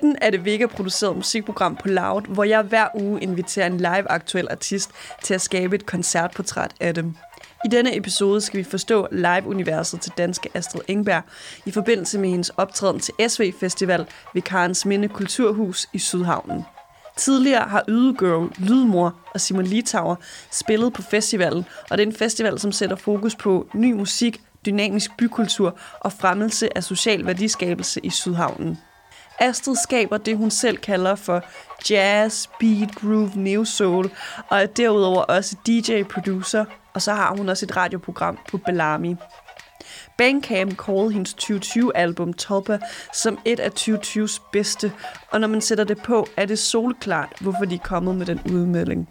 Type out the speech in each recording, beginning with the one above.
Pitten er det Vega-produceret musikprogram på Loud, hvor jeg hver uge inviterer en live-aktuel artist til at skabe et koncertportræt af dem. I denne episode skal vi forstå live-universet til danske Astrid Engberg i forbindelse med hendes optræden til SV Festival ved Karens Minde Kulturhus i Sydhavnen. Tidligere har Ydegirl, Lydmor og Simon Litauer spillet på festivalen, og det er en festival, som sætter fokus på ny musik, dynamisk bykultur og fremmelse af social værdiskabelse i Sydhavnen. Astrid skaber det, hun selv kalder for jazz, beat, groove, neo soul, og er derudover også DJ-producer, og så har hun også et radioprogram på Bellamy. Bandcamp kårede hendes 2020-album Tolpa som et af 2020's bedste, og når man sætter det på, er det solklart, hvorfor de er kommet med den udmelding.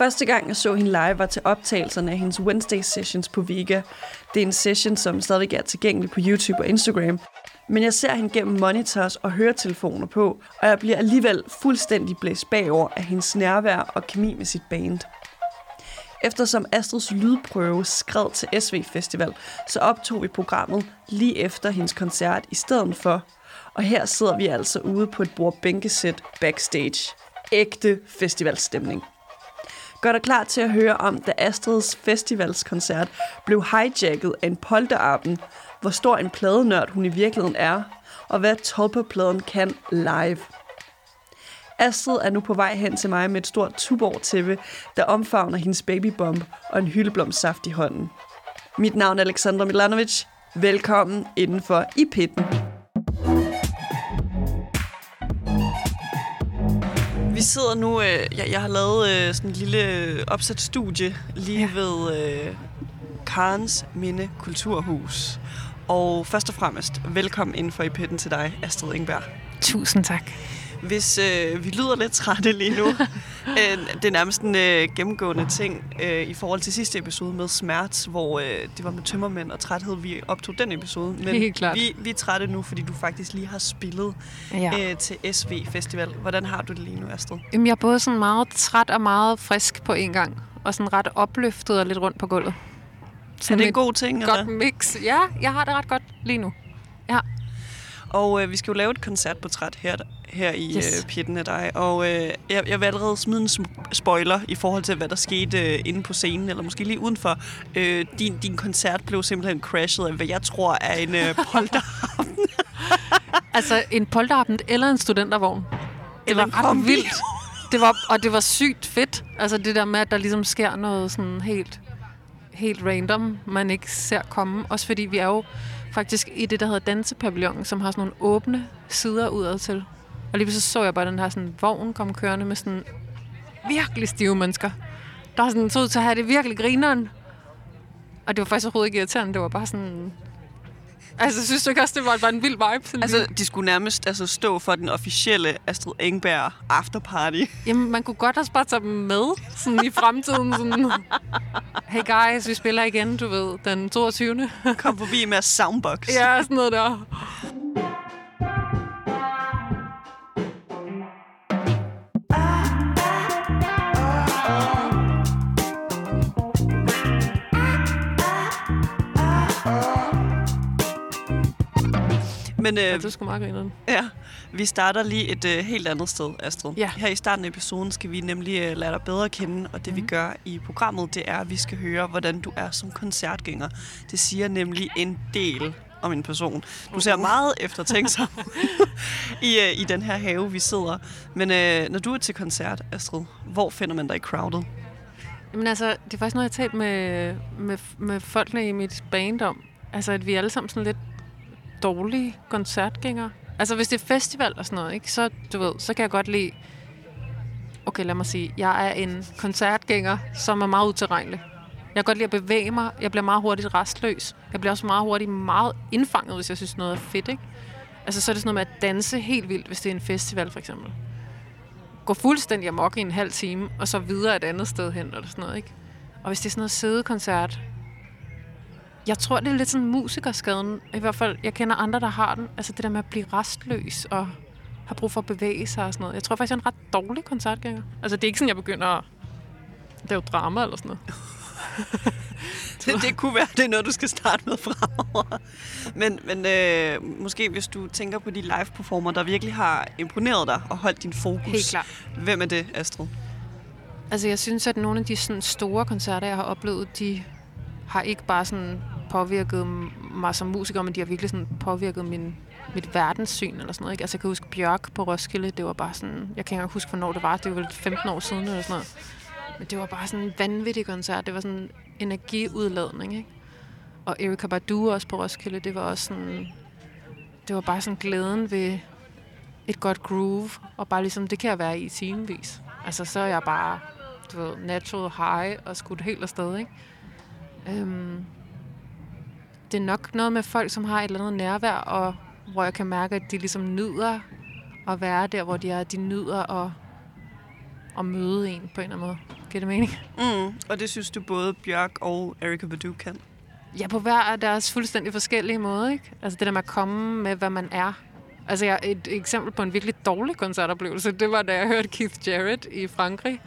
Første gang jeg så hende live var til optagelserne af hendes Wednesday Sessions på Vega. Det er en session, som stadig er tilgængelig på YouTube og Instagram. Men jeg ser hende gennem monitors og høretelefoner på, og jeg bliver alligevel fuldstændig blæst bagover af hendes nærvær og kemi med sit band. Eftersom Astrids lydprøve skred til SV Festival, så optog vi programmet lige efter hendes koncert i stedet for. Og her sidder vi altså ude på et bord-bænkesæt backstage. Ægte festivalstemning. Gør dig klar til at høre om, da Astrids festivalskoncert blev hijacket af en polterappen, hvor stor en pladenørd hun i virkeligheden er, og hvad Tolpa-pladen kan live. Astrid er nu på vej hen til mig med et stort tuborg tæppe, der omfavner hendes babybomb og en hyldeblomstsaft i hånden. Mit navn er Alexandra Milanovic. Velkommen indenfor i pitten. Vi sidder nu, øh, jeg, jeg har lavet øh, sådan en lille øh, opsat studie lige ja. ved øh, Karens Minde Kulturhus. Og først og fremmest, velkommen inden for i pitten til dig, Astrid Ingberg. Tusind tak. Hvis øh, vi lyder lidt trætte lige nu, øh, det er nærmest en øh, gennemgående ting øh, i forhold til sidste episode med smert, hvor øh, det var med tømmermænd og træthed, vi optog den episode. Men Helt klart. Vi, vi er trætte nu, fordi du faktisk lige har spillet ja. øh, til SV Festival. Hvordan har du det lige nu, Astrid? Jamen, jeg er både sådan meget træt og meget frisk på en gang, og sådan ret opløftet og lidt rundt på gulvet. Sådan er det en god ting? Godt eller? mix. Ja, jeg har det ret godt lige nu. Ja. Og øh, vi skal jo lave et koncertportræt her, her i yes. øh, pitten af dig. Og øh, jeg, jeg vil allerede smide en spoiler i forhold til, hvad der skete øh, inde på scenen, eller måske lige udenfor. Øh, din, din koncert blev simpelthen crashet af, hvad jeg tror er en øh, polterabend. altså en polterabend eller en studentervogn. Det eller var ret vildt. Det var, og det var sygt fedt. Altså det der med, at der ligesom sker noget sådan helt, helt random, man ikke ser komme. Også fordi vi er jo faktisk i det, der hedder Dansepavillonen, som har sådan nogle åbne sider udad til. Og lige så så jeg bare den her sådan, vogn komme kørende med sådan virkelig stive mennesker. Der er sådan så ud til at have det virkelig grineren. Og det var faktisk overhovedet ikke irriterende. Det var bare sådan... Altså, synes du ikke også, det var bare en vild vibe? Sådan altså, de skulle nærmest altså, stå for den officielle Astrid Engberg afterparty. Jamen, man kunne godt også bare tage dem med sådan i fremtiden. Sådan, hey guys, vi spiller igen, du ved, den 22. Kom forbi med soundbox. ja, sådan noget der. Men, øh, ja, det skal meget grine. Ja, vi starter lige et øh, helt andet sted, Astrid. Ja. Her i starten af episoden skal vi nemlig øh, lade dig bedre kende, og det mm. vi mhm. gør i programmet, det er, at vi skal høre, hvordan du er som koncertgænger. Det siger nemlig en del om en person. Du ser meget eftertænksom i, øh, i den her have, vi sidder. Men øh, når du er til koncert, Astrid, hvor finder man dig i crowdet? Jamen altså, det er faktisk noget, jeg har talt med, med, med folkene i mit band om. Altså, at vi alle sammen sådan lidt dårlige koncertgængere. Altså, hvis det er festival og sådan noget, ikke, så, du ved, så kan jeg godt lide... Okay, lad mig sige. Jeg er en koncertgænger, som er meget utilregnelig. Jeg kan godt lide at bevæge mig. Jeg bliver meget hurtigt restløs. Jeg bliver også meget hurtigt meget indfanget, hvis jeg synes noget er fedt, ikke? Altså, så er det sådan noget med at danse helt vildt, hvis det er en festival, for eksempel. Gå fuldstændig amok i en halv time, og så videre et andet sted hen, eller sådan noget, ikke? Og hvis det er sådan noget sædekoncert, jeg tror, det er lidt sådan musikerskaden. I hvert fald, jeg kender andre, der har den. Altså det der med at blive restløs og har brug for at bevæge sig og sådan noget. Jeg tror faktisk, jeg er en ret dårlig koncertgænger. Altså det er ikke sådan, jeg begynder at lave drama eller sådan noget. det, det kunne være, det er noget, du skal starte med fremover. Men, men øh, måske hvis du tænker på de live-performer, der virkelig har imponeret dig og holdt din fokus. Helt klart. Hvem er det, Astrid? Altså, jeg synes, at nogle af de sådan, store koncerter, jeg har oplevet, de har ikke bare sådan påvirket mig som musiker, men de har virkelig sådan påvirket min, mit verdenssyn eller sådan noget. Ikke? Altså, jeg kan huske Bjørk på Roskilde, det var bare sådan, jeg kan ikke huske, hvornår det var, det var vel 15 år siden eller sådan noget. Men det var bare sådan en vanvittig koncert, det var sådan en energiudladning, ikke? Og Erika Badu også på Roskilde, det var også sådan, det var bare sådan glæden ved et godt groove, og bare ligesom, det kan jeg være i timevis. Altså, så er jeg bare, du ved, natural high og skudt helt afsted, ikke? Øhm, det er nok noget med folk, som har et eller andet nærvær, og hvor jeg kan mærke, at de ligesom nyder at være der, hvor de er. De nyder at, at møde en på en eller anden måde. Giver det mening? Mm, og det synes du både Bjørk og Erika Badu kan? Ja, på hver af deres fuldstændig forskellige måde, ikke? Altså det der med at komme med, hvad man er. Altså jeg, et eksempel på en virkelig dårlig koncertoplevelse, det var da jeg hørte Keith Jarrett i Frankrig,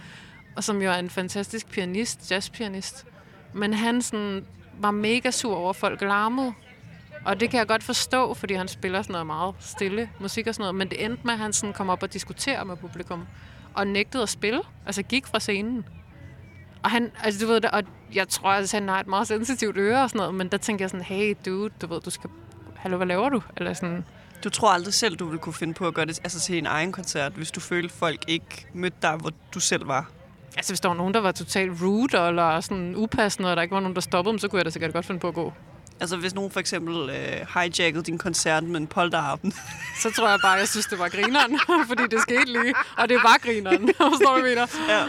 og som jo er en fantastisk pianist, jazzpianist. Men han sådan, var mega sur over, at folk larmede. Og det kan jeg godt forstå, fordi han spiller sådan noget meget stille musik og sådan noget. Men det endte med, at han sådan kom op og diskuterede med publikum. Og nægtede at spille. Altså gik fra scenen. Og han, altså du ved, og jeg tror, at han har et meget sensitivt øre og sådan noget, men der tænker jeg sådan, hey dude, du ved, du skal, hallo, hvad laver du? Eller sådan, Du tror aldrig selv, du ville kunne finde på at gøre det altså til en egen koncert, hvis du følte, folk ikke mødte dig, hvor du selv var? Altså hvis der var nogen, der var totalt rude, eller sådan upassende, og der ikke var nogen, der stoppede dem, så kunne jeg da sikkert godt finde på at gå. Altså hvis nogen for eksempel øh, hijackede din koncert med en polterarpen. Så tror jeg bare, jeg synes, det var grineren, fordi det skete lige, og det var grineren, forstår du, mener? ja.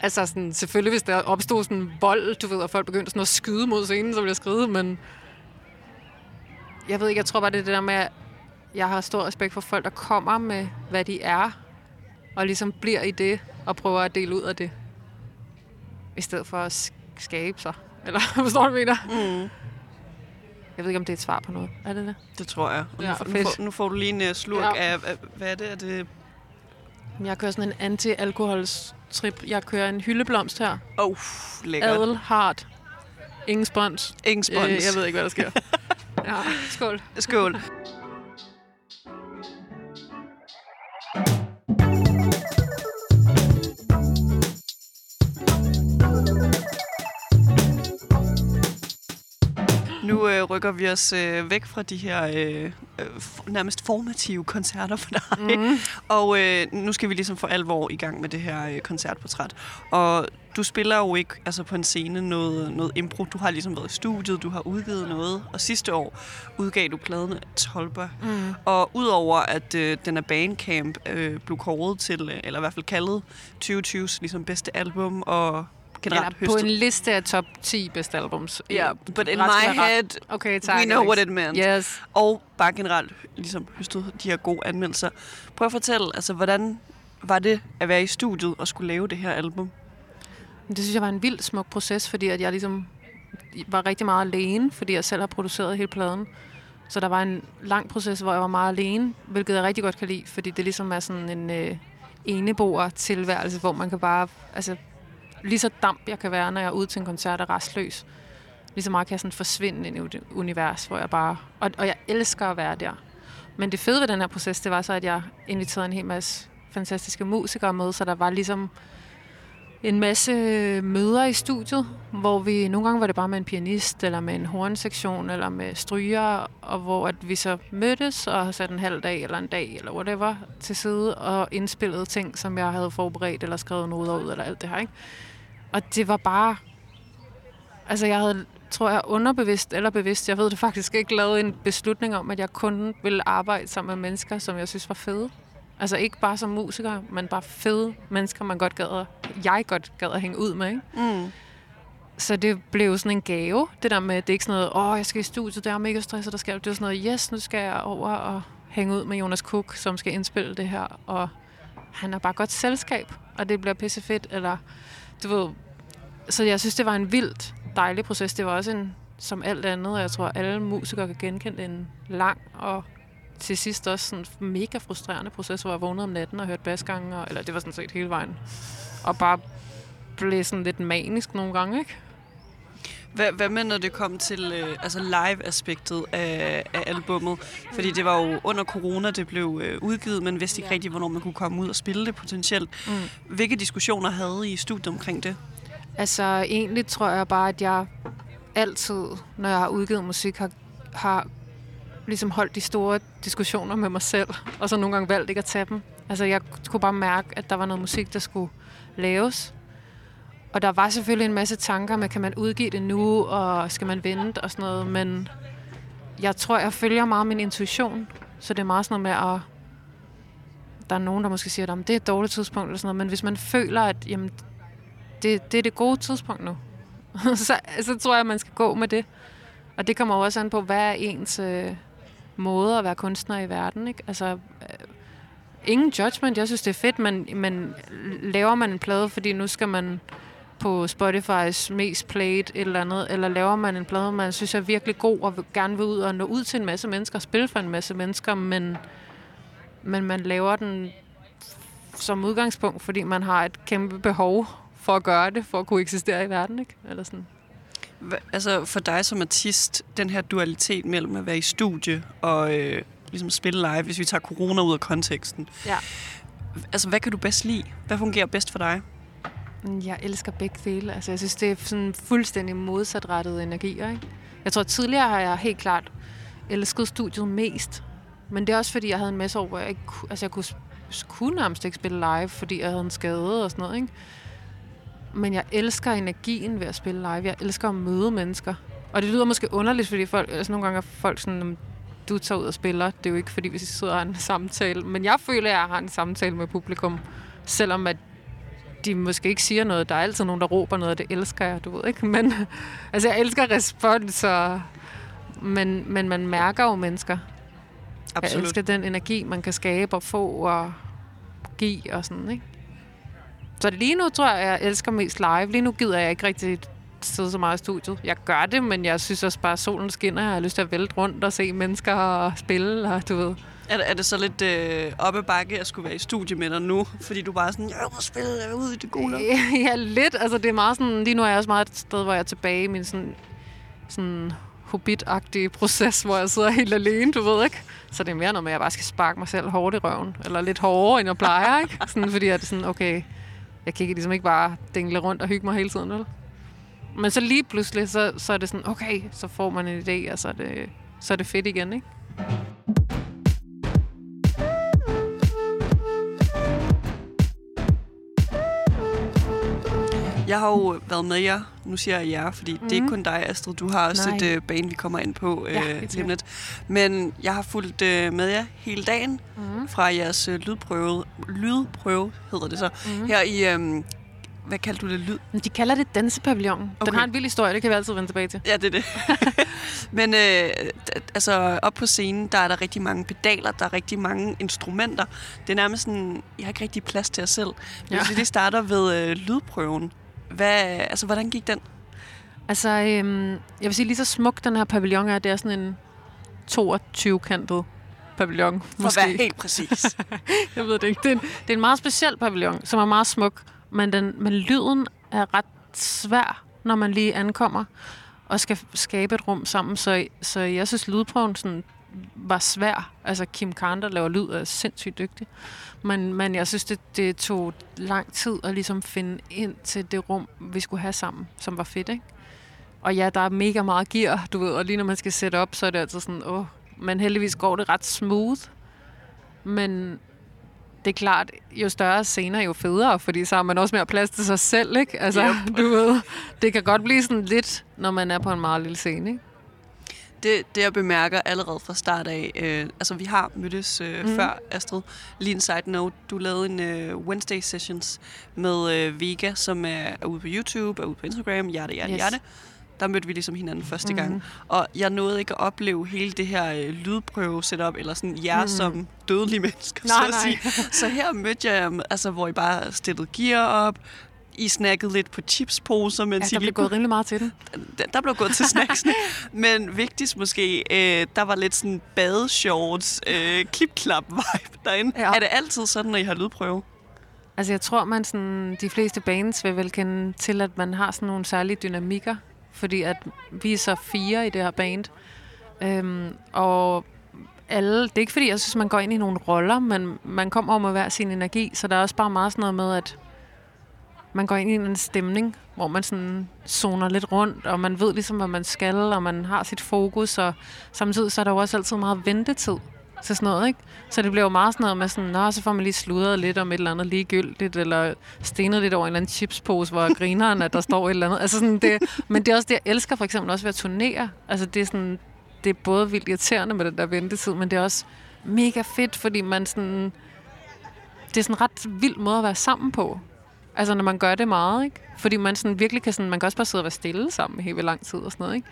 Altså sådan, selvfølgelig, hvis der opstod sådan vold, du ved, og folk begyndte sådan at skyde mod scenen, så ville jeg skride, men jeg ved ikke, jeg tror bare, det er det der med, at jeg har stor respekt for folk, der kommer med, hvad de er, og ligesom bliver i det, og prøver at dele ud af det, i stedet for at sk- skabe sig. Eller, forstår du, hvad jeg mener? Mm, Jeg ved ikke, om det er et svar på noget. Er det det? det tror jeg. Og Ja, nu, får- nu, får, nu får du lige en uh, slurk Ja. af, af, hvad er det? Er det Jeg kører sådan en anti-alkoholstrip. Jeg kører en hyldeblomst her. oh, lækkert. Adel, hard. Ingen spons. Ingen Øh, spons. jeg ved ikke, hvad der sker. ja, skål. Skål. Rykker vi os øh, væk fra de her øh, øh, f- nærmest formative koncerter for dig. Mm. Og øh, nu skal vi ligesom for alvor i gang med det her øh, koncertportræt. Og du spiller jo ikke altså på en scene noget, noget impro. Du har ligesom været i studiet, du har udgivet noget. Og sidste år udgav du pladen Tolba. Mm. Og udover at øh, den er Bandcamp øh, blev kåret til, øh, eller i hvert fald kaldet 2020's ligesom bedste album, og generelt Eller på en liste af top 10 bedste albums. Ja, yeah, but in my head, Okay, tak. we know what it meant. Yes. Og bare generelt ligesom høstet de her gode anmeldelser. Prøv at fortælle, altså hvordan var det at være i studiet og skulle lave det her album? Det synes jeg var en vild smuk proces, fordi at jeg ligesom var rigtig meget alene, fordi jeg selv har produceret hele pladen. Så der var en lang proces, hvor jeg var meget alene, hvilket jeg rigtig godt kan lide, fordi det ligesom er sådan en øh, eneboer tilværelse, hvor man kan bare, altså lige så damp jeg kan være, når jeg er ude til en koncert og restløs. Lige så meget kan jeg sådan forsvinde ind i et univers, hvor jeg bare, og, og jeg elsker at være der. Men det fede ved den her proces, det var så, at jeg inviterede en hel masse fantastiske musikere med, så der var ligesom en masse møder i studiet, hvor vi nogle gange var det bare med en pianist, eller med en hornsektion, eller med stryger, og hvor at vi så mødtes og sat en halv dag eller en dag, eller whatever, til side og indspillede ting, som jeg havde forberedt, eller skrevet noder ud, eller alt det her, ikke? Og det var bare... Altså, jeg havde, tror jeg, underbevidst eller bevidst, jeg ved det faktisk ikke, lavet en beslutning om, at jeg kun ville arbejde sammen med mennesker, som jeg synes var fede. Altså ikke bare som musiker, men bare fede mennesker, man godt gad at, jeg godt gad at hænge ud med. Ikke? Mm. Så det blev sådan en gave, det der med, at det er ikke sådan noget, åh, oh, jeg skal i studiet, det er mega stresset, der skal, det var sådan noget, yes, nu skal jeg over og hænge ud med Jonas Cook, som skal indspille det her, og han er bare godt selskab, og det bliver pisse fedt, eller du ved, så jeg synes, det var en vildt dejlig proces. Det var også en, som alt andet, og jeg tror, alle musikere kan genkende en lang og til sidst også sådan en mega frustrerende proces, hvor jeg vågnede om natten og hørte basgange, og, eller det var sådan set hele vejen. Og bare blev sådan lidt manisk nogle gange, ikke? Hvad, hvad med, når det kom til øh, altså live-aspektet af, af albummet? Fordi det var jo under corona, det blev øh, udgivet, men vidste ikke rigtigt, hvornår man kunne komme ud og spille det potentielt. Mm. Hvilke diskussioner havde I i studiet omkring det? Altså, egentlig tror jeg bare, at jeg altid, når jeg har udgivet musik, har, har ligesom holdt de store diskussioner med mig selv, og så nogle gange valgt ikke at tage dem. Altså, jeg kunne bare mærke, at der var noget musik, der skulle laves. Og der var selvfølgelig en masse tanker med, kan man udgive det nu, og skal man vente og sådan noget, men jeg tror, jeg følger meget min intuition, så det er meget sådan noget med at der er nogen, der måske siger, at det er et dårligt tidspunkt, eller sådan noget, men hvis man føler, at jamen, det, det er det gode tidspunkt nu, så, så tror jeg, at man skal gå med det. Og det kommer også an på, hvad er ens øh, måde at være kunstner i verden. Ikke? Altså, øh, ingen judgment, jeg synes, det er fedt, men, men laver man en plade, fordi nu skal man på Spotify's mest played eller andet, eller laver man en plade, man synes er virkelig god, og gerne vil ud og nå ud til en masse mennesker, og spille for en masse mennesker, men, men man laver den som udgangspunkt, fordi man har et kæmpe behov for at gøre det, for at kunne eksistere i verden, ikke? Eller sådan. Hva, altså for dig som artist, den her dualitet mellem at være i studie og øh, ligesom spille live, hvis vi tager corona ud af konteksten. Ja. Altså, hvad kan du bedst lide? Hvad fungerer bedst for dig? Mm, jeg elsker begge dele. Altså, jeg synes, det er sådan fuldstændig modsatrettede energier. Ikke? Jeg tror, tidligere har jeg helt klart elsket studiet mest. Men det er også, fordi jeg havde en masse år, hvor jeg ikke altså, jeg kunne, kunne nærmest ikke spille live, fordi jeg havde en skade og sådan noget. Ikke? Men jeg elsker energien ved at spille live. Jeg elsker at møde mennesker. Og det lyder måske underligt, fordi folk, altså nogle gange er folk sådan, du tager ud og spiller. Det er jo ikke, fordi vi sidder og har en samtale. Men jeg føler, at jeg har en samtale med publikum. Selvom at de måske ikke siger noget. Der er altid nogen, der råber noget, og det elsker jeg, du ved ikke. Men altså, jeg elsker respons, og, men, men man mærker jo mennesker. Absolut. Jeg elsker den energi, man kan skabe og få og give og sådan, ikke? Så lige nu tror jeg, jeg elsker mest live. Lige nu gider jeg ikke rigtig sidde så meget i studiet. Jeg gør det, men jeg synes også bare, at solen skinner. Jeg har lyst til at vælte rundt og se mennesker og spille, og du ved. Er er det så lidt øh, oppe bakke at skulle være i studie med dig nu? Fordi du bare er sådan, jeg må spille, jeg er i det gode. ja, lidt. Altså, det er meget sådan, lige nu er jeg også meget et sted, hvor jeg er tilbage i min sådan, sådan hobbit proces, hvor jeg sidder helt alene, du ved ikke? Så det er mere noget med, at jeg bare skal sparke mig selv hårdt i røven. Eller lidt hårdere, end jeg plejer, ikke? Sådan, fordi jeg er sådan, okay, jeg kan ikke, ligesom ikke bare dingle rundt og hygge mig hele tiden, vel? Men så lige pludselig, så, så er det sådan, okay, så får man en idé, og så er det, så er det fedt igen, ikke? Jeg har jo været med jer. Nu siger jeg jer, fordi mm-hmm. det er ikke mhm. kun dig, Astrid. Du har også Nej. et uh, bane, vi kommer ind på uh, ja, lige lidt. Men jeg har fulgt uh, med jer hele dagen mm-hmm. fra jeres uh, lydprøve, lydprøve, hedder det så, mm-hmm. her i... Um, hvad kalder du det? Lyd? De kalder det dansepavillon. Okay. Den har en vild historie, det kan vi altid vende tilbage til. Ja, det er det. Men øh, altså, op på scenen, der er der rigtig mange pedaler, der er rigtig mange instrumenter. Det er nærmest sådan, jeg har ikke rigtig plads til jer selv. Men ja. det starter ved øh, lydprøven. Hvad, altså, hvordan gik den? Altså, øhm, jeg vil sige, lige så smuk den her pavillon er, det er sådan en 22-kantet pavillon. For måske. at være helt præcis. jeg ved det ikke. Det er, en, det er en meget speciel pavillon, som er meget smuk, men, den, men lyden er ret svær, når man lige ankommer og skal skabe et rum sammen. Så, så jeg synes, lydprøven sådan, var svær. Altså, Kim der laver lyd, er sindssygt dygtig. Men, men jeg synes, det, det tog lang tid at ligesom finde ind til det rum, vi skulle have sammen, som var fedt, ikke? Og ja, der er mega meget gear, du ved, og lige når man skal sætte op, så er det altså sådan, åh, men heldigvis går det ret smooth. Men det er klart, jo større scener, jo federe, fordi så har man også mere plads til sig selv, ikke? Altså, yep. du ved, det kan godt blive sådan lidt, når man er på en meget lille scene, ikke? Det, det jeg bemærker allerede fra start af, øh, altså vi har mødtes øh, mm. før, Astrid. Lige en side note, du lavede en øh, Wednesday Sessions med øh, Vega, som er, er ude på YouTube, er ude på Instagram, hjerte, hjerte, yes. hjerte. Der mødte vi ligesom hinanden første mm. gang. Og jeg nåede ikke at opleve hele det her øh, lydprøve-setup, eller sådan jer mm. som dødelige mennesker, nej, så at sige. Så her mødte jeg, altså, hvor I bare stillede gear op, i snakkede lidt på chipsposer, mens ja, der blev gået rimelig meget til den. Der, der blev gået til snacksene. men vigtigst måske, øh, der var lidt sådan badeshorts, øh, klip-klap-vibe derinde. Ja. Er det altid sådan, når I har lydprøve? Altså jeg tror, man sådan, de fleste bands vil vel kende til, at man har sådan nogle særlige dynamikker fordi at vi er så fire i det her band. Øhm, og alle, det er ikke fordi, jeg synes, man går ind i nogle roller, men man kommer over med hver sin energi, så der er også bare meget sådan noget med, at man går ind i en stemning, hvor man sådan zoner lidt rundt, og man ved ligesom, hvad man skal, og man har sit fokus, og samtidig så er der jo også altid meget ventetid til sådan noget, ikke? Så det bliver jo meget sådan noget med sådan, Nå, så får man lige sludret lidt om et eller andet ligegyldigt, eller stenet lidt over en eller anden chipspose, hvor grineren, at der står et eller andet. Altså sådan det, men det er også det, jeg elsker for eksempel også ved at turnere. Altså det er sådan, det er både vildt irriterende med den der ventetid, men det er også mega fedt, fordi man sådan, det er sådan en ret vild måde at være sammen på. Altså, når man gør det meget, ikke? Fordi man sådan virkelig kan sådan, man kan også bare sidde og være stille sammen helt vildt lang tid og sådan noget, ikke?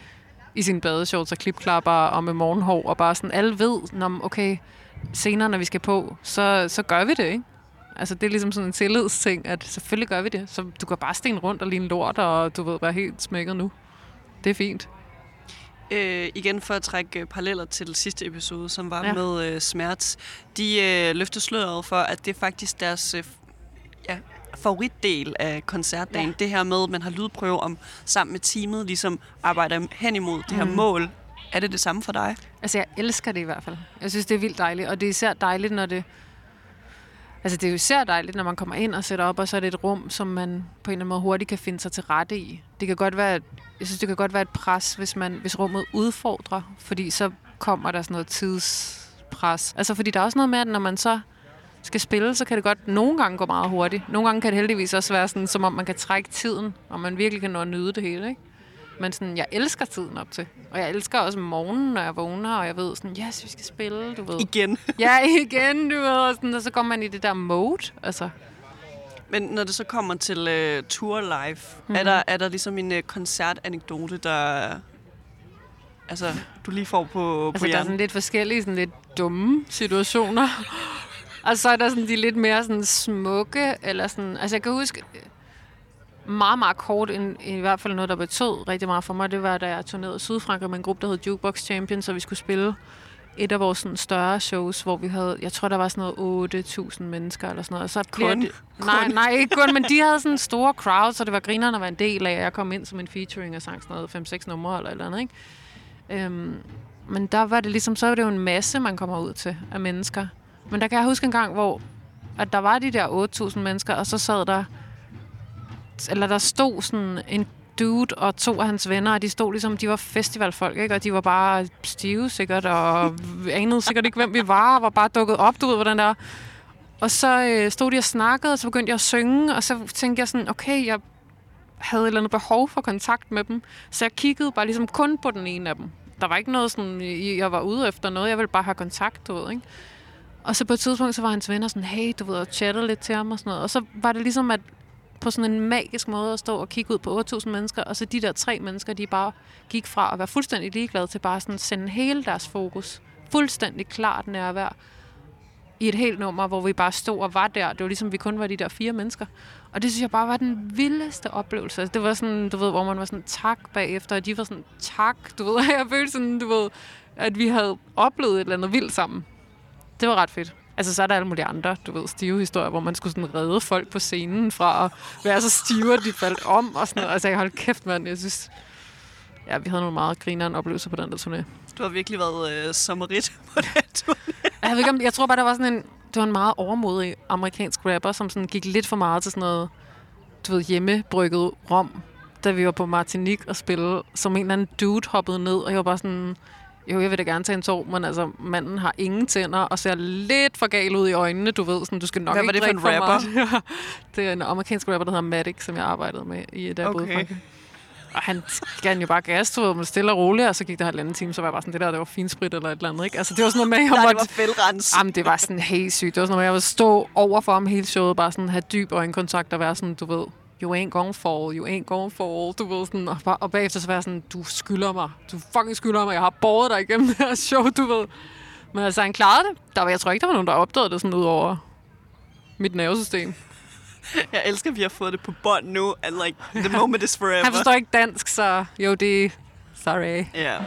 I sin badeshorts og klipklapper og med morgenhår, og bare sådan, alle ved, når, okay, senere, når vi skal på, så, så gør vi det, ikke? Altså, det er ligesom sådan en tillidsting, at selvfølgelig gør vi det. Så du kan bare sten rundt og ligne lort, og du ved, være helt smækket nu. Det er fint. Øh, igen for at trække øh, paralleller til sidste episode, som var ja. med øh, Smerts. De øh, løfter sløret for, at det er faktisk deres øh, ja, favoritdel af koncertdagen. Ja. Det her med, at man har lydprøve om sammen med teamet, ligesom arbejder hen imod det her mm. mål. Er det det samme for dig? Altså, jeg elsker det i hvert fald. Jeg synes, det er vildt dejligt, og det er især dejligt, når det... Altså, det er jo især dejligt, når man kommer ind og sætter op, og så er det et rum, som man på en eller anden måde hurtigt kan finde sig til rette i. Det kan godt være, jeg synes, det kan godt være et pres, hvis, man, hvis rummet udfordrer, fordi så kommer der sådan noget tidspres. Altså, fordi der er også noget med, at når man så skal spille, så kan det godt nogle gange gå meget hurtigt. Nogle gange kan det heldigvis også være sådan, som om man kan trække tiden, og man virkelig kan nå at nyde det hele, ikke? Men sådan, jeg elsker tiden op til. Og jeg elsker også morgenen, når jeg vågner, og jeg ved sådan, yes, vi skal spille, du ved. Igen. ja, igen, du ved. Og, sådan, og så går man i det der mode, altså. Men når det så kommer til uh, tour live, mm-hmm. er, der, er der ligesom en uh, koncertanekdote, der altså, du lige får på, altså, på der er sådan lidt forskellige, sådan lidt dumme situationer. og så er der sådan de lidt mere sådan smukke, eller sådan, altså jeg kan huske meget, meget kort, en, i hvert fald noget, der betød rigtig meget for mig, det var, da jeg turnerede Sydfrankrig med en gruppe, der hed Jukebox Champions, og vi skulle spille et af vores sådan, større shows, hvor vi havde, jeg tror, der var sådan noget 8.000 mennesker eller sådan noget. Og så kun? Det, nej, nej, ikke kun, men de havde sådan store crowds, så det var grinerne at være en del af, jeg kom ind som en featuring og sang sådan noget 5-6 numre eller eller andet, ikke? Øhm, men der var det ligesom, så var det jo en masse, man kommer ud til af mennesker. Men der kan jeg huske en gang, hvor at der var de der 8.000 mennesker, og så sad der, eller der stod sådan en dude og to af hans venner, og de stod ligesom, de var festivalfolk, ikke? Og de var bare stive sikkert, og anede sikkert ikke, hvem vi var, og var bare dukket op, du ved, hvordan der Og så øh, stod de og snakkede, og så begyndte jeg at synge, og så tænkte jeg sådan, okay, jeg havde et eller andet behov for kontakt med dem. Så jeg kiggede bare ligesom kun på den ene af dem. Der var ikke noget sådan, jeg var ude efter noget, jeg ville bare have kontakt, du ved, ikke? Og så på et tidspunkt, så var hans venner sådan, hey, du ved, og chatter lidt til ham og sådan noget. Og så var det ligesom, at på sådan en magisk måde at stå og kigge ud på 8.000 mennesker, og så de der tre mennesker, de bare gik fra at være fuldstændig ligeglade til bare sådan sende hele deres fokus, fuldstændig klart nærvær, i et helt nummer, hvor vi bare stod og var der. Det var ligesom, vi kun var de der fire mennesker. Og det synes jeg bare var den vildeste oplevelse. Altså, det var sådan, du ved, hvor man var sådan tak bagefter, og de var sådan tak, du ved. Jeg følte sådan, du ved, at vi havde oplevet et eller andet vildt sammen. Det var ret fedt. Altså, så er der alle mulige andre, du ved, stive historier, hvor man skulle sådan redde folk på scenen fra at være så stive, at de faldt om og sådan noget. Altså, jeg holdt kæft, mand. Jeg synes, ja, vi havde nogle meget grineren oplevelser på den der turné. Du har virkelig været øh, sommerit på den turné. jeg, ved ikke, om, jeg tror bare, der var sådan en, det var en meget overmodig amerikansk rapper, som sådan gik lidt for meget til sådan noget, du ved, hjemmebrygget rom, da vi var på Martinique og spille, som en eller anden dude hoppede ned, og jeg var bare sådan, jo, jeg vil da gerne tage en tår, men altså, manden har ingen tænder og ser lidt for gal ud i øjnene, du ved. Sådan, du skal nok Hvad var ikke det for en rapper? Ja, det er en amerikansk rapper, der hedder Matic, som jeg arbejdede med i et okay. Og han gav jo bare gas, du ved, men stille og roligt, og så gik der halvanden time, så var jeg bare sådan, det der, det var finsprit eller et eller andet, ikke? Altså, det var sådan noget med, jeg Nej, måtte... det var fældrens. Jamen, det var sådan helt sygt. Det var sådan noget med, jeg ville stå over for ham hele showet, bare sådan have dyb øjenkontakt og være sådan, du ved, you ain't gonna fall, you ain't gonna fall, du ved sådan, og, og bagefter så var jeg sådan, du skylder mig, du fucking skylder mig, jeg har båret dig igennem det her show, du ved. Men altså, han klarede det. Der var, jeg tror ikke, der var nogen, der opdagede det sådan ud over mit nervesystem. Jeg elsker, at vi har fået det på bånd nu, and like, the moment is forever. Han forstår ikke dansk, så jo, det er... Sorry. Ja. Yeah.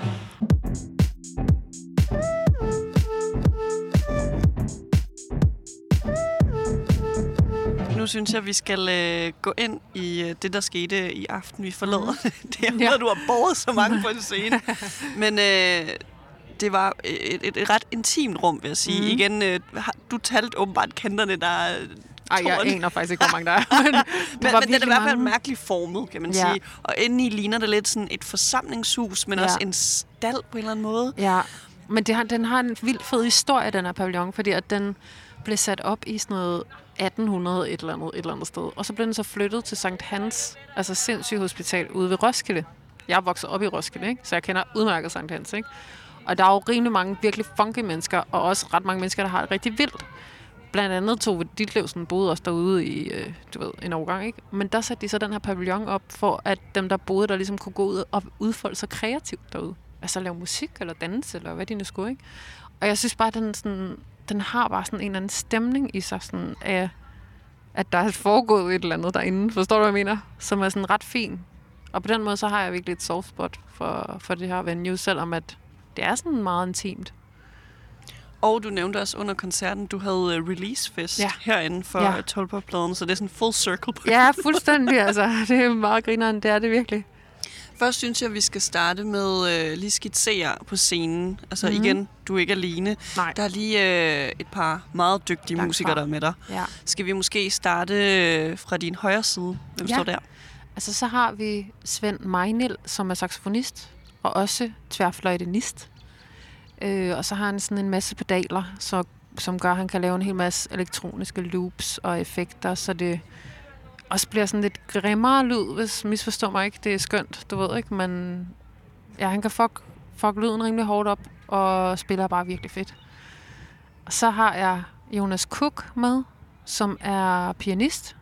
Nu synes jeg, vi skal øh, gå ind i øh, det, der skete i aften. Vi forlader mm. det. Jeg ja. du har båret så mange på en scene. Men øh, det var et, et, et ret intimt rum, vil jeg sige. Mm. Igen, øh, du talte åbenbart kenderne, der ej, jeg aner faktisk ikke, hvor mange der er. men, men, men den er i hvert fald mærkeligt formet, kan man ja. sige. Og indeni ligner det lidt sådan et forsamlingshus, men ja. også en stald på en eller anden måde. Ja, men det har, den har en vildt fed historie, den her pavillon, fordi at den blev sat op i sådan noget 1800 et eller andet, et eller andet sted. Og så blev den så flyttet til Sankt Hans, altså sindssyg hospital ude ved Roskilde. Jeg er vokset op i Roskilde, ikke? så jeg kender udmærket Sankt Hans. Ikke? Og der er jo rimelig mange virkelig funky mennesker, og også ret mange mennesker, der har det rigtig vildt. Blandt andet Tove Ditlevsen boede også derude i, øh, du ved, en overgang, ikke? Men der satte de så den her pavillon op, for at dem, der boede der, ligesom kunne gå ud og udfolde sig kreativt derude. Altså lave musik, eller danse, eller hvad de nu skulle, ikke? Og jeg synes bare, at den, sådan, den har bare sådan en eller anden stemning i sig, sådan af, at der er foregået et eller andet derinde. Forstår du, hvad jeg mener? Som er sådan ret fin. Og på den måde, så har jeg virkelig et soft spot for, for det her venue, selvom at det er sådan meget intimt. Og du nævnte også under koncerten, du havde uh, releasefest ja. herinde for ja. Tolper-pladen, så det er sådan full circle på Ja, fuldstændig. altså, det er meget grineren, det er det virkelig. Først synes jeg, at vi skal starte med øh, lige skitsere på scenen. Altså mm-hmm. igen, du er ikke alene. Nej. Der er lige øh, et par meget dygtige Langt musikere, der er med dig. Ja. Skal vi måske starte øh, fra din højre side? Hvem ja. står der? Altså så har vi Svend Meinel, som er saxofonist og også tværfløjtenist. Øh, og så har han sådan en masse pedaler, så, som gør, at han kan lave en hel masse elektroniske loops og effekter, så det også bliver sådan lidt grimmere lyd, hvis misforstår mig ikke. Det er skønt, du ved ikke, men ja, han kan fuck, fuck lyden rimelig hårdt op, og spiller bare virkelig fedt. Og så har jeg Jonas Cook med, som er pianist,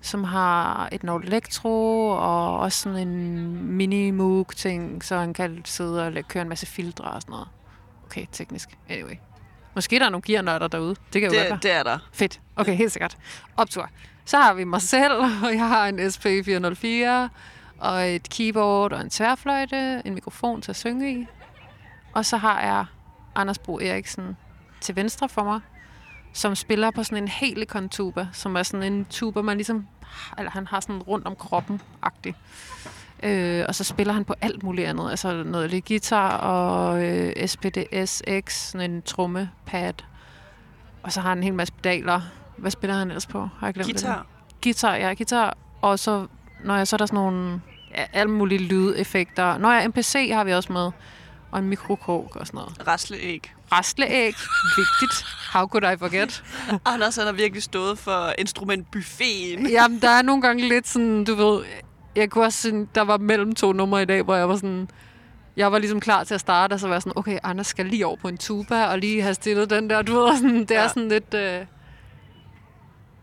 som har et Nord Electro og også sådan en mini moog ting så han kan sidde og køre en masse filtre og sådan noget. Okay, teknisk. Anyway. Måske der er nogle gearnørder derude. Det kan jo det, være. Det er der. Fedt. Okay, helt sikkert. Optur. Så har vi mig selv, og jeg har en SP404, og et keyboard og en tværfløjte, en mikrofon til at synge i. Og så har jeg Anders Bro Eriksen til venstre for mig, som spiller på sådan en helikon-tuba, som er sådan en tuba, man ligesom, eller han har sådan rundt om kroppen-agtig. Øh, og så spiller han på alt muligt andet, altså noget lidt guitar og øh, SPDS X, sådan en trommepad. Og så har han en hel masse pedaler. Hvad spiller han ellers på? Har jeg glemt guitar. Det? Guitar, ja, guitar. Og så, når jeg så er der sådan nogle ja, alle mulige lydeffekter. Når jeg MPC har vi også med og en mikrokrog og sådan noget. Rasleæg. Rasleæg. Vigtigt. How could I forget? Anders han har virkelig stået for instrumentbuffeten. Jamen, der er nogle gange lidt sådan, du ved... Jeg kunne også sådan, der var mellem to numre i dag, hvor jeg var sådan... Jeg var ligesom klar til at starte, og så var jeg sådan, okay, Anders skal lige over på en tuba, og lige have stillet den der, du ved, sådan, det ja. er sådan lidt... Øh...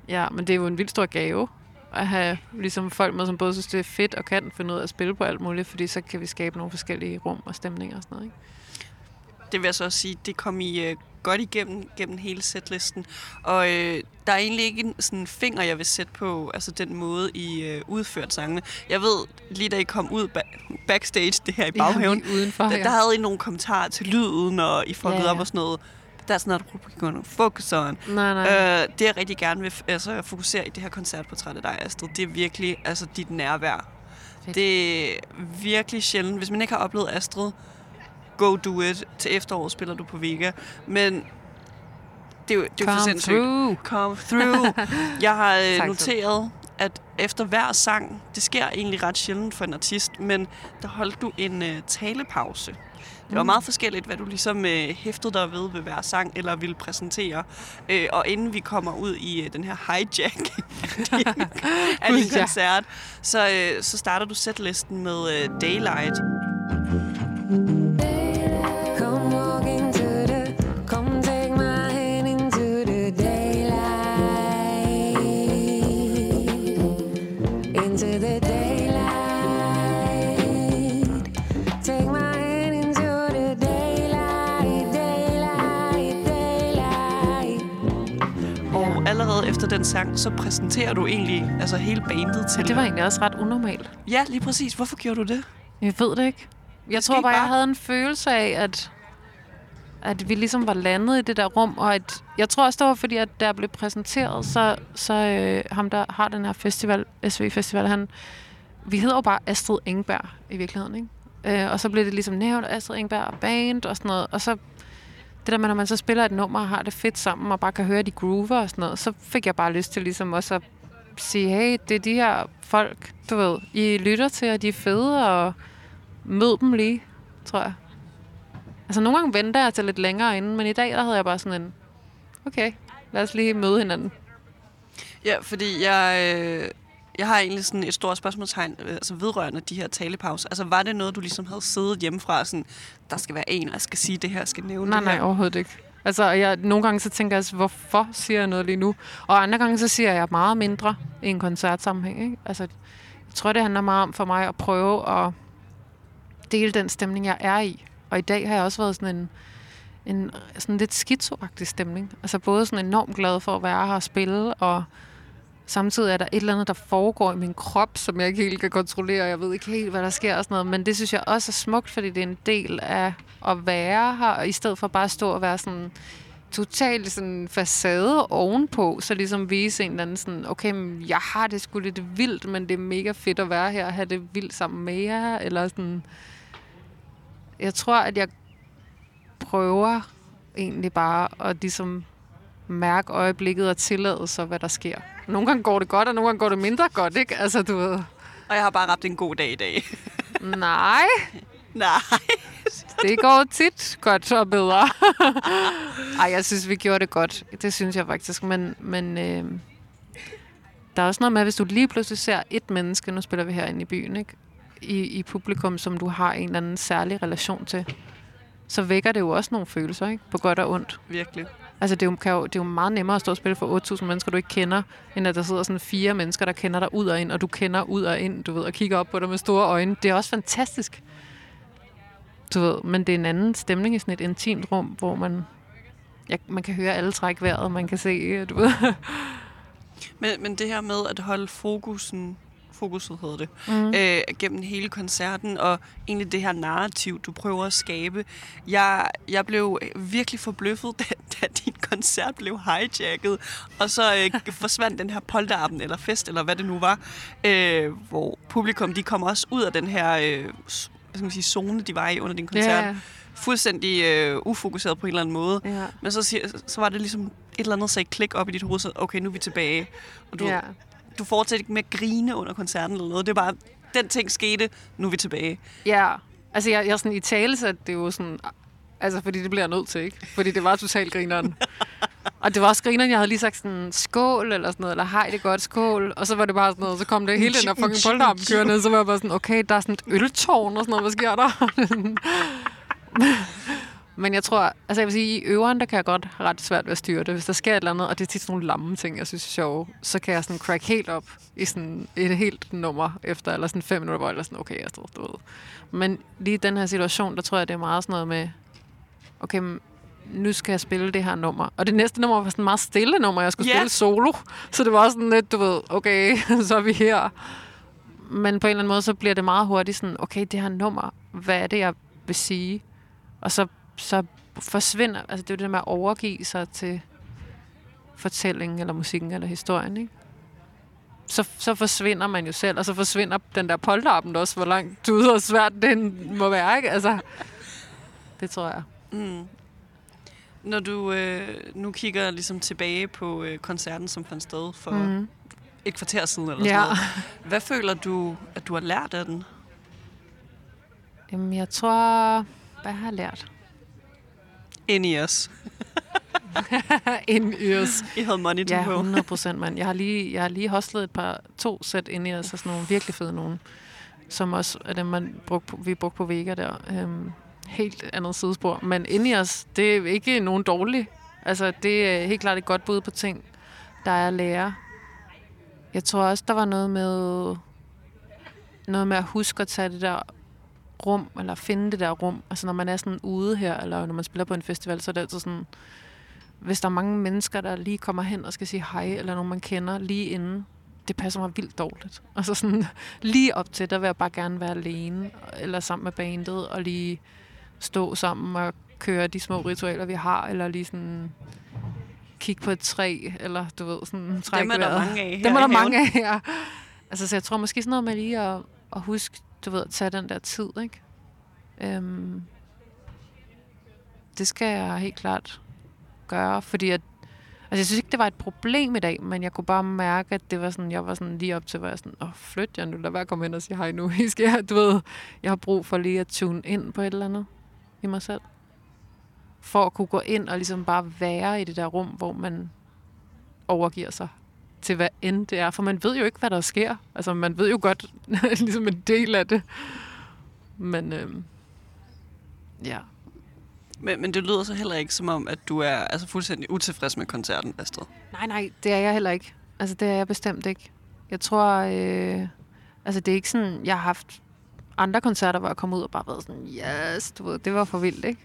Ja, men det er jo en vild stor gave at have ligesom folk med, som både synes, det er fedt og kan finde ud af at spille på alt muligt, fordi så kan vi skabe nogle forskellige rum og stemninger og sådan noget. Ikke? Det vil jeg så også sige, det kom I uh, godt igennem gennem hele setlisten. Og uh, der er egentlig ikke en sådan finger, jeg vil sætte på altså den måde, I uh, udførte sangene. Jeg ved, lige da I kom ud ba- backstage, det her i baghaven, ja, udenfor, der, der havde I nogle kommentarer til lyden, og I fuckede ja, ja. op og sådan noget that's not what we're going to focus on. Nej, nej. Uh, det jeg rigtig gerne vil altså, fokusere i det her koncertportræt af dig, Astrid, det er virkelig altså, dit nærvær. Fedt. Det er virkelig sjældent. Hvis man ikke har oplevet Astrid, go do it. Til efteråret spiller du på Vega. Men det er jo, det er for sindssygt. Through. Come through. Jeg har uh, noteret, at efter hver sang, det sker egentlig ret sjældent for en artist, men der holdt du en uh, talepause. Det var meget forskelligt, hvad du ligesom øh, hæftede dig ved ved hver sang, eller ville præsentere. Øh, og inden vi kommer ud i øh, den her hijack af din koncert, så, øh, så starter du setlisten med øh, Daylight. efter den sang, så præsenterer du egentlig altså hele bandet til... Ja, det var egentlig også ret unormalt. Ja, lige præcis. Hvorfor gjorde du det? Jeg ved det ikke. Jeg det tror bare, bare, jeg havde en følelse af, at at vi ligesom var landet i det der rum, og at, jeg tror også, det var fordi, at der blev præsenteret, så, så øh, ham, der har den her festival, SV Festival, han, vi hedder jo bare Astrid Engberg i virkeligheden, ikke? Øh, og så blev det ligesom nævnt, Astrid Engberg og band og sådan noget, og så det der med, når man så spiller et nummer og har det fedt sammen, og bare kan høre de groover og sådan noget, så fik jeg bare lyst til ligesom også at sige, hey, det er de her folk, du ved, I lytter til, og de er fede, og mød dem lige, tror jeg. Altså nogle gange venter jeg til lidt længere inden, men i dag der havde jeg bare sådan en, okay, lad os lige møde hinanden. Ja, fordi jeg, øh, jeg har egentlig sådan et stort spørgsmålstegn øh, altså vedrørende de her talepauser. Altså var det noget, du ligesom havde siddet hjemmefra, sådan, der skal være en, og jeg skal sige det her, skal nævne Nej, det her? nej, overhovedet ikke. Altså, jeg, nogle gange så tænker jeg, altså, hvorfor siger jeg noget lige nu? Og andre gange så siger jeg meget mindre i en koncertsammenhæng. Ikke? Altså, jeg tror, det handler meget om for mig at prøve at dele den stemning, jeg er i. Og i dag har jeg også været sådan en, en sådan lidt skizoagtig stemning. Altså både sådan enormt glad for at være her og spille, og samtidig er der et eller andet, der foregår i min krop, som jeg ikke helt kan kontrollere. Jeg ved ikke helt, hvad der sker og sådan noget. Men det synes jeg også er smukt, fordi det er en del af at være her, i stedet for bare at stå og være sådan totalt sådan facade ovenpå, så ligesom vise en eller anden sådan, okay, men jeg har det sgu lidt vildt, men det er mega fedt at være her og have det vildt sammen med jer, eller sådan, jeg tror, at jeg prøver egentlig bare at ligesom mærke øjeblikket og tillade sig, hvad der sker. Nogle gange går det godt, og nogle gange går det mindre godt, ikke? Altså, du ved... Og jeg har bare ramt en god dag i dag. Nej, nej. det går tit godt og bedre. Ej, jeg synes, vi gjorde det godt. Det synes jeg faktisk. Men, men øh, der er også noget med, hvis du lige pludselig ser et menneske, nu spiller vi herinde i byen, ikke? I, i publikum, som du har en eller anden særlig relation til, så vækker det jo også nogle følelser, ikke? På godt og ondt. Virkelig. Altså, det er, jo, kan jo, det er jo meget nemmere at stå og spille for 8.000 mennesker, du ikke kender, end at der sidder sådan fire mennesker, der kender dig ud og ind, og du kender ud og ind, du ved, og kigger op på dig med store øjne. Det er også fantastisk. Du ved, men det er en anden stemning i sådan et intimt rum, hvor man, ja, man kan høre alle træk vejret, man kan se, øh, du ved. Men, men det her med at holde fokusen fokuset hedder det, Mm. øh, gennem hele koncerten, og egentlig det her narrativ, du prøver at skabe. Jeg, jeg blev virkelig forbløffet, da, da din koncert blev hijacket, og så øh, forsvandt den her polterappen, eller fest, eller hvad det nu var, øh, hvor publikum, de kom også ud af den her øh, hvad skal man sige, zone, de var i under din koncert. Ja, Fuldstændig øh, ufokuseret på en eller anden måde. ja. Men så, så var det ligesom et eller andet sagde klik op i dit hoved, så okay, nu er vi tilbage. Og du, ja. Du fortsætter ikke med at grine under koncerten eller noget. Det er bare, den ting skete, nu er vi tilbage. Ja, altså jeg, jeg er sådan i tale, så det er jo sådan, altså fordi det bliver jeg nødt til, ikke? Fordi det var totalt grineren. Og det var også grineren, jeg havde lige sagt sådan, skål eller sådan noget, eller hej, det er godt, skål. Og så var det bare sådan noget, så kom det hele den der fucking polterarm kørende, så var jeg bare sådan, okay, der er sådan et øltårn og sådan noget, hvad sker der? Men jeg tror, altså jeg vil sige, i øveren, der kan jeg godt have ret svært ved at styre det. Hvis der sker et eller andet, og det er tit sådan nogle lamme ting, jeg synes er sjove, så kan jeg sådan crack helt op i sådan et helt nummer efter, eller sådan fem minutter, hvor jeg er sådan, okay, jeg står du ved. Men lige i den her situation, der tror jeg, det er meget sådan noget med, okay, nu skal jeg spille det her nummer. Og det næste nummer var sådan et meget stille nummer, jeg skulle Ja. spille solo. Så det var sådan lidt, du ved, okay, så er vi her. Men på en eller anden måde, så bliver det meget hurtigt sådan, okay, det her nummer, hvad er det, jeg vil sige? Og så, så forsvinder, altså det er jo det der med at overgive sig til fortællingen, eller musikken, eller historien, ikke? Så, så forsvinder man jo selv, og så forsvinder den der polterappen også, hvor langt ud og svært den må være, ikke? Altså, det tror jeg. Mm. Når du øh, nu kigger ligesom tilbage på øh, koncerten, som fandt sted for mm. Et kvarter siden, eller Ja. sådan noget. Hvad føler du, at du har lært af den? Jamen, jeg tror... Hvad har jeg lært? Ind i os. In ears. I havde money to Ja, go. 100 procent, mand. Jeg har lige, jeg har lige hostlet et par, to sæt ind i os, og sådan nogle virkelig fede nogen, som også er dem, man brugte på, vi brugte på Vega der. Øhm, helt andet sidespor. Men ind i os, det er ikke nogen dårlig. Altså, det er helt klart et godt bud på ting, der er at lære. Jeg tror også, der var noget med, noget med at huske at tage det der rum, eller finde det der rum. Altså, når man er sådan ude her, eller når man spiller på en festival, så er det altid sådan, hvis der er mange mennesker, der lige kommer hen og skal sige hej, eller nogen man kender lige inden, det passer mig vildt dårligt. Altså sådan, lige op til, der vil jeg bare gerne være alene, eller sammen med bandet, og lige stå sammen og køre de små ritualer, vi har, eller lige sådan kigge på et træ, eller du ved, sådan trække Dem er der vejret. mange af her Dem er der mange af, ja. Altså, så jeg tror måske sådan noget med lige at, at huske, du ved, at tage den der tid, ikke? Øhm, det skal jeg helt klart gøre, fordi at, altså jeg synes ikke, det var et problem i dag, men jeg kunne bare mærke, at det var sådan, jeg var sådan lige op til, hvor jeg sådan, åh, flyt jeg nu, lad være at komme ind og sige hej nu. I skal, du ved, jeg har brug for lige at tune ind på et eller andet i mig selv. For at kunne gå ind og ligesom bare være i det der rum, hvor man overgiver sig til hvad end det er. For man ved jo ikke, hvad der sker. Altså, man ved jo godt ligesom en del af det. Men øhm, ja, Men, men det lyder så heller ikke som om, at du er altså, fuldstændig utilfreds med koncerten, Astrid. Nej, nej, det er jeg heller ikke. Altså, det er jeg bestemt ikke. Jeg tror, øh, altså det er ikke sådan, jeg har haft andre koncerter, hvor jeg kom ud og bare været sådan, yes, du ved, det var for vildt, ikke?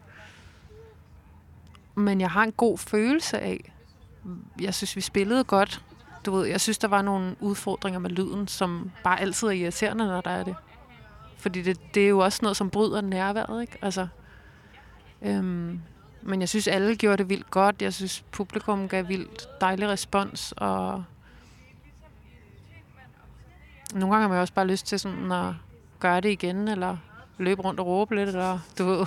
Men jeg har en god følelse af, jeg synes, vi spillede godt. Du ved, jeg synes, der var nogle udfordringer med lyden, som bare altid er irriterende, når der er det. Fordi det, det er jo også noget, som bryder nærværet, ikke? Altså, øhm, men jeg synes, alle gjorde det vildt godt. Jeg synes, publikum gav vildt dejlig respons, og nogle gange har man også bare lyst til sådan at gøre det igen, eller løbe rundt og råbe lidt, eller du ved,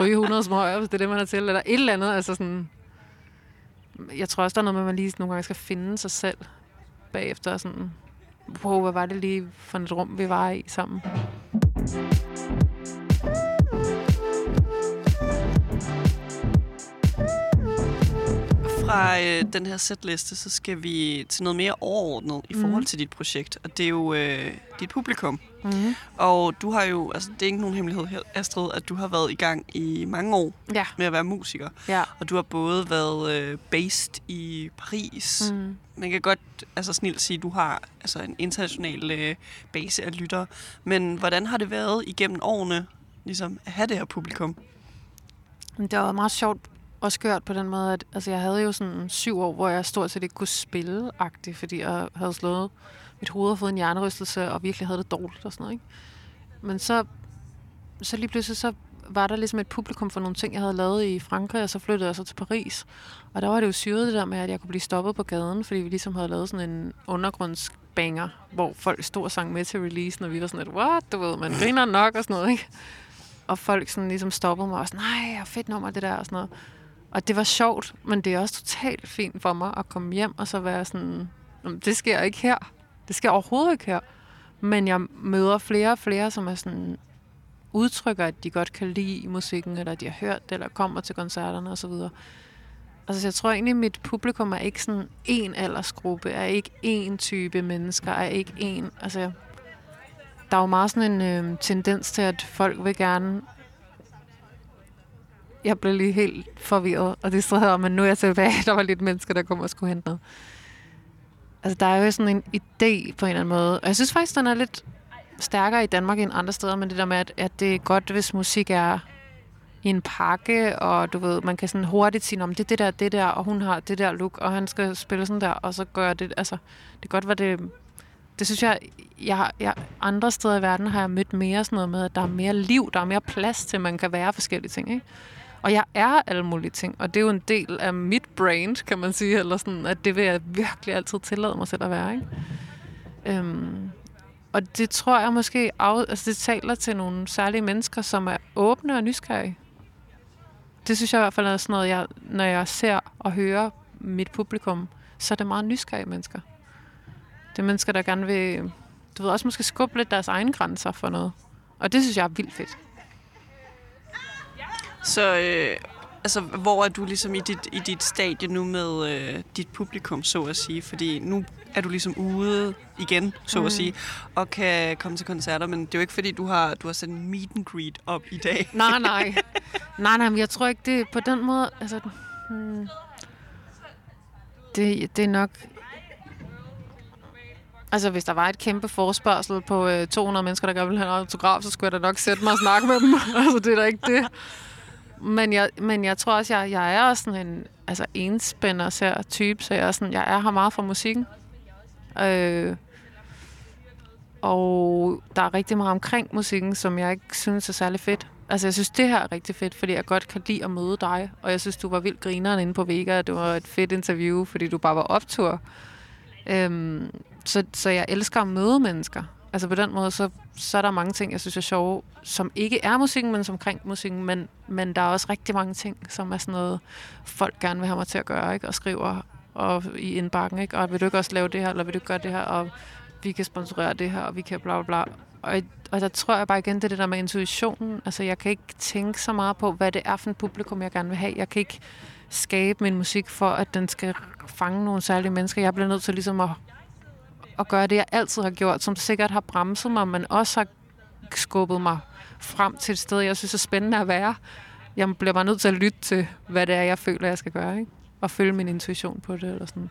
ryge 100 smøger, hvis det er det, man er til, eller et eller andet. Altså sådan, jeg tror også, der er noget med, at man lige nogle gange skal finde sig selv bagefter. og Sådan, wow, hvad var det lige for et rum, vi var i sammen? Fra øh, den her setliste, så skal vi til noget mere overordnet i forhold Mhm. til dit projekt. Og det er jo øh, dit publikum. Mm-hmm. Og du har jo, altså det er ikke nogen hemmelighed, her, Astrid, at du har været i gang i mange år Ja, med at være musiker. ja. Og du har både været øh, based i Paris. Mm. Man kan godt altså snilt sige, at du har altså, en international øh, base af lyttere. Men hvordan har det været igennem årene ligesom, at have det her publikum? Det var meget sjovt og skørt på den måde, at altså, jeg havde jo sådan syv år, hvor jeg stort set ikke kunne spille agtigt, fordi jeg havde slået mit hoved har fået en hjernerystelse, og virkelig havde det dårligt og sådan noget. Ikke? Men så, så lige pludselig, så var der ligesom et publikum for nogle ting, jeg havde lavet i Frankrig, og så flyttede jeg så til Paris. Og der var det jo syret det der med, at jeg kunne blive stoppet på gaden, fordi vi ligesom havde lavet sådan en undergrundsbanger, hvor folk stod og sang med til release, og vi var sådan lidt, what, du ved, man griner nok og sådan noget, ikke? Og folk sådan ligesom stoppede mig og sådan, nej, fedt nummer det der og sådan noget. Og det var sjovt, men det er også totalt fint for mig at komme hjem og så være sådan, det sker ikke her. Det skal overhovedet ikke her. Men jeg møder flere og flere, som er sådan, udtrykker, at de godt kan lide musikken, eller de har hørt det, eller kommer til koncerterne osv. Altså, jeg tror egentlig, at mit publikum er ikke sådan en aldersgruppe, er ikke en type mennesker, er ikke en... Altså, der er jo meget sådan en øh, tendens til, at folk vil gerne... Jeg blev lige helt forvirret og distraheret, men nu er jeg tilbage. Der var lidt mennesker, der kom og skulle hente noget. Altså, der er jo sådan en idé på en eller anden måde. Og jeg synes faktisk, den er lidt stærkere i Danmark end andre steder, men det der med, at, at det er godt, hvis musik er i en pakke, og du ved, man kan sådan hurtigt sige, om det er det der, det der, og hun har det der look, og han skal spille sådan der, og så gør det, altså, det er godt, hvad det, det synes jeg, jeg, jeg, andre steder i verden har jeg mødt mere sådan noget med, at der er mere liv, der er mere plads til, at man kan være forskellige ting, ikke? Og jeg er alle mulige ting, og det er jo en del af mit brand, kan man sige, eller sådan, at det vil jeg virkelig altid tillade mig selv at være, ikke? Øhm, og det tror jeg måske, af, altså det taler til nogle særlige mennesker, som er åbne og nysgerrige. Det synes jeg i hvert fald er sådan noget, jeg, når jeg ser og hører mit publikum, så er det meget nysgerrige mennesker. Det er mennesker, der gerne vil, du ved, også måske skubbe lidt deres egne grænser for noget. Og det synes jeg er vildt fedt. Så øh, altså, hvor er du ligesom i dit, i dit stadie nu med øh, dit publikum, så at sige? Fordi nu er du ligesom ude igen, så Mm. at sige, og kan komme til koncerter, men det er jo ikke fordi, du har, du har sat en meet and greet op i dag. Nej, nej. nej, nej, men jeg tror ikke, det på den måde... Altså, hmm, det, det er nok... Altså, hvis der var et kæmpe forspørgsel på øh, 200 mennesker, der gerne ville have en autograf, så skulle jeg da nok sætte mig og snakke med dem. altså, det er da ikke det. Men jeg, men jeg tror også, jeg, jeg er også sådan en altså, enspænder ser type, så jeg er, sådan, jeg er her meget for musikken. Øh, og der er rigtig meget omkring musikken, som jeg ikke synes er særlig fedt. Altså, jeg synes, det her er rigtig fedt, fordi jeg godt kan lide at møde dig. Og jeg synes, du var vildt grineren inde på Vega. Det var et fedt interview, fordi du bare var optur. Øhm, så, så jeg elsker at møde mennesker. Altså på den måde, så, så er der mange ting, jeg synes er sjove, som ikke er musikken, men som omkring musikken. Men, men der er også rigtig mange ting, som er sådan noget, folk gerne vil have mig til at gøre, ikke? Og skriver og i indbakken, ikke? Og vil du ikke også lave det her, eller vil du ikke gøre det her, og vi kan sponsorere det her, og vi kan bla bla bla. Og, og der tror jeg bare igen, det er det der med intuitionen. Altså jeg kan ikke tænke så meget på, hvad det er for en publikum, jeg gerne vil have. Jeg kan ikke skabe min musik for, at den skal fange nogle særlige mennesker. Jeg bliver nødt til ligesom at, at gøre det, jeg altid har gjort, som sikkert har bremset mig, men også har skubbet mig frem til et sted, jeg synes er spændende at være. Jeg bliver bare nødt til at lytte til, hvad det er, jeg føler, jeg skal gøre. Ikke? Og følge min intuition på det. Eller sådan.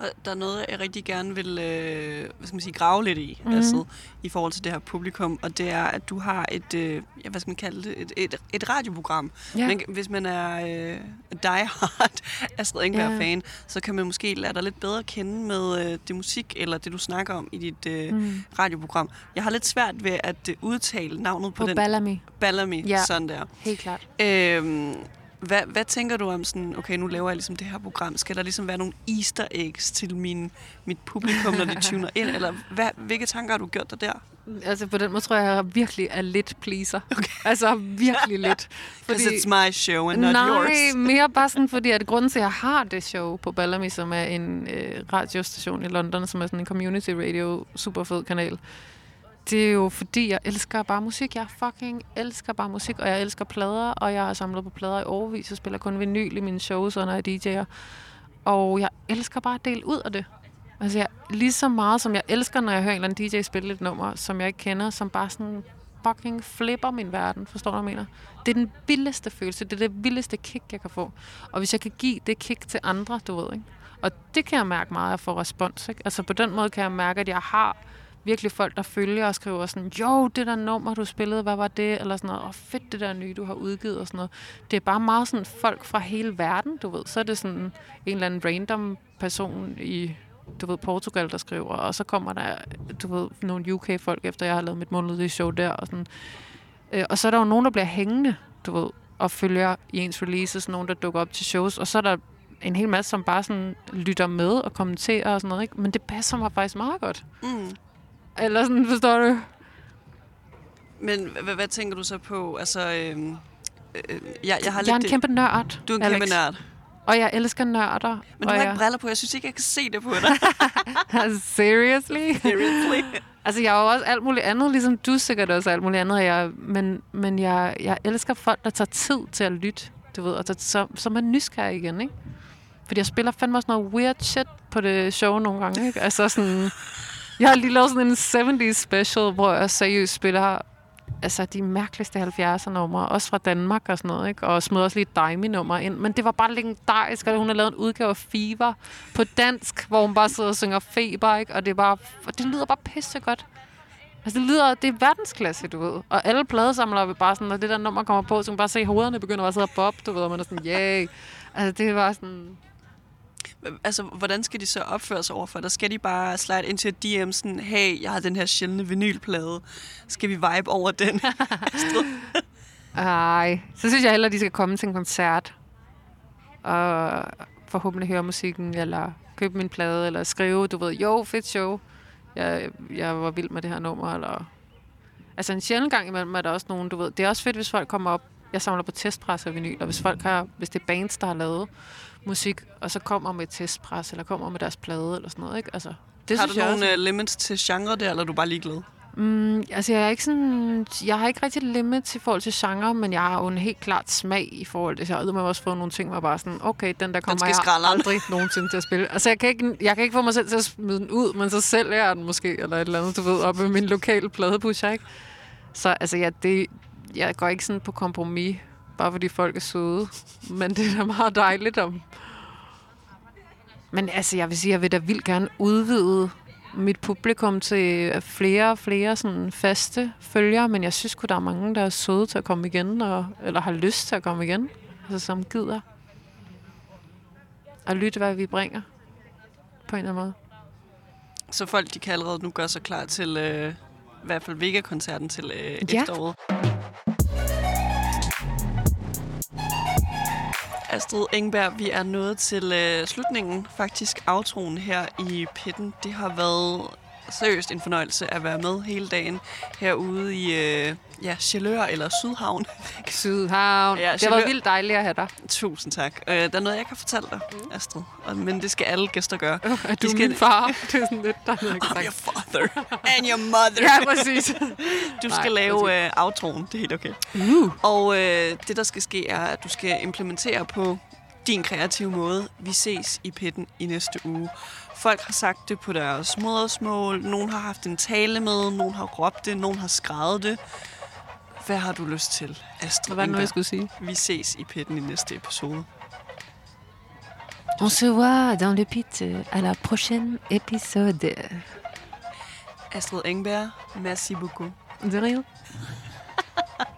Og der er noget, jeg rigtig gerne vil øh, hvad skal man sige, grave lidt i, mm. altså, i forhold til det her publikum, og det er, at du har et, øh, ja, hvad skal man kalde det, et, et, et radioprogram. Ja. Men hvis man er øh, diehard Astrid Engberg-fan, ja. så kan man måske lære dig lidt bedre kende med øh, det musik, eller det, du snakker om i dit øh, mm. radioprogram. Jeg har lidt svært ved at øh, udtale navnet på, på den. Bellamy. Bellamy, ja. sådan der. helt klart. Øhm, hvad, hvad tænker du om sådan, okay, nu laver jeg ligesom det her program. Skal der ligesom være nogle easter eggs til min, mit publikum, når de tuner ind? Eller hvad, hvilke tanker har du gjort dig der? Altså på den måde tror jeg, jeg virkelig er lidt pleaser. Okay. Altså virkelig lidt. Fordi, it's my show and not nej, yours. Nej, mere bare sådan, fordi at grunden til, at jeg har det show på Bellamy, som er en øh, radiostation i London, som er sådan en community radio, super fed kanal, det er jo fordi, jeg elsker bare musik. Jeg fucking elsker bare musik, og jeg elsker plader, og jeg har samlet på plader i overvis. Jeg spiller kun vinyl i mine shows, og når jeg DJ'er. Og jeg elsker bare at dele ud af det. Altså, jeg, lige så meget som jeg elsker, når jeg hører en eller anden DJ spille et nummer, som jeg ikke kender, som bare sådan fucking flipper min verden. Forstår du, hvad jeg mener? Det er den vildeste følelse. Det er det vildeste kick, jeg kan få. Og hvis jeg kan give det kick til andre, du ved, ikke? Og det kan jeg mærke meget, at jeg får respons, ikke? Altså, på den måde kan jeg mærke, at jeg har virkelig folk, der følger og skriver sådan, jo, det der nummer, du spillede, hvad var det? Eller sådan noget, åh, fedt det der nye, du har udgivet og sådan noget. Det er bare meget sådan folk fra hele verden, du ved. Så er det sådan en eller anden random person i du ved, Portugal, der skriver, og så kommer der, du ved, nogle UK-folk, efter jeg har lavet mit månedlige show der, og sådan. Øh, og så er der jo nogen, der bliver hængende, du ved, og følger i ens releases, nogen, der dukker op til shows, og så er der en hel masse, som bare sådan lytter med og kommenterer og sådan noget, ikke? Men det passer mig faktisk meget godt. Mm. Eller sådan, forstår du? Men hvad, hvad tænker du så på? Altså, øhm, øh, jeg, jeg, har jeg er en kæmpe nørd, Du er en Alex. kæmpe nørd. Og jeg elsker nørder. Men du har jeg... ikke briller på. Jeg synes ikke, jeg kan se det på dig. Seriously? Seriously? altså, jeg er jo også alt muligt andet, ligesom du sikkert også alt muligt andet. Jeg, men men jeg, jeg elsker folk, der tager tid til at lytte, du ved, og der, så, så man nysgerrig igen, ikke? Fordi jeg spiller fandme også noget weird shit på det show nogle gange, ikke? Altså sådan... Jeg har lige lavet sådan en 70's special, hvor jeg seriøst spiller altså, de mærkeligste 70'er numre, også fra Danmark og sådan noget, ikke? og smed også lige et nummer ind. Men det var bare legendarisk, og hun har lavet en udgave af Fever på dansk, hvor hun bare sidder og synger Feber, ikke? og det, er bare, det lyder bare pisse godt. Altså, det lyder, det er verdensklasse, du ved. Og alle pladesamlere vil bare sådan, når det der nummer kommer på, så kan man bare se, hovederne begynder at sidde og bob, du ved, og man er sådan, yay. Altså, det var sådan, altså, hvordan skal de så opføre sig overfor dig? Skal de bare slide ind til DM sådan, hey, jeg har den her sjældne vinylplade. Skal vi vibe over den? Nej, så synes jeg hellere, de skal komme til en koncert. Og forhåbentlig høre musikken, eller købe min plade, eller skrive, du ved, jo, fedt show. Jeg, jeg var vild med det her nummer, eller... Altså en sjældent gang imellem er der også nogen, du ved. Det er også fedt, hvis folk kommer op. Jeg samler på testpres og vinyl, og hvis folk har, hvis det er bands, der har lavet musik, og så kommer med testpres, eller kommer med deres plade, eller sådan noget, ikke? Altså, det har du nogle også... Øh, limits til genre der, eller er du bare ligeglad? Mm, altså, jeg er ikke sådan... Jeg har ikke rigtig limit i forhold til genre, men jeg har jo en helt klart smag i forhold til... Jeg har også fået nogle ting, hvor bare sådan, okay, den der kommer den jeg aldrig nogensinde til at spille. Altså, jeg kan, ikke, jeg kan ikke få mig selv til at smide den ud, men så sælger jeg den måske, eller et eller andet, du ved, op i min lokale pladebusher, ikke? Så altså, ja, det, jeg går ikke sådan på kompromis bare fordi folk er søde. Men det er da meget dejligt om... Men altså, jeg vil sige, jeg vil da vildt gerne udvide mit publikum til flere og flere sådan faste følgere, men jeg synes at der er mange, der er søde til at komme igen, og, eller har lyst til at komme igen, altså som gider at lytte, hvad vi bringer på en eller anden måde. Så folk, de kan allerede nu gøre sig klar til, øh, i hvert fald Vega-koncerten til øh, ja. efteråret. Astrid Engberg, vi er nået til øh, slutningen, faktisk aftroen her i pitten. Det har været seriøst en fornøjelse at være med hele dagen herude i øh, ja, Chalør eller Sydhavn. Sydhavn. Ja, det var vildt dejligt at have dig. Tusind tak. Øh, der er noget, jeg kan fortælle dig, Astrid, og, men det skal alle gæster gøre. Uh, er du skal- min far? Det er sådan lidt, der er noget, I'm your father and your mother. Ja, præcis. Du Nej, skal lave øh, outroen, det er helt okay. Uh. Og øh, det, der skal ske, er, at du skal implementere på din kreative måde. Vi ses i pitten i næste uge. Folk har sagt det på deres modersmål. Nogen har haft en tale med. Nogen har råbt det. Nogen har skrevet det. Hvad har du lyst til, Astrid Hvad var det nu, jeg Engberg? skulle sige? Vi ses i pitten i næste episode. On se voit dans le pit euh, à la prochaine épisode. Astrid Engberg, merci beaucoup. De rien.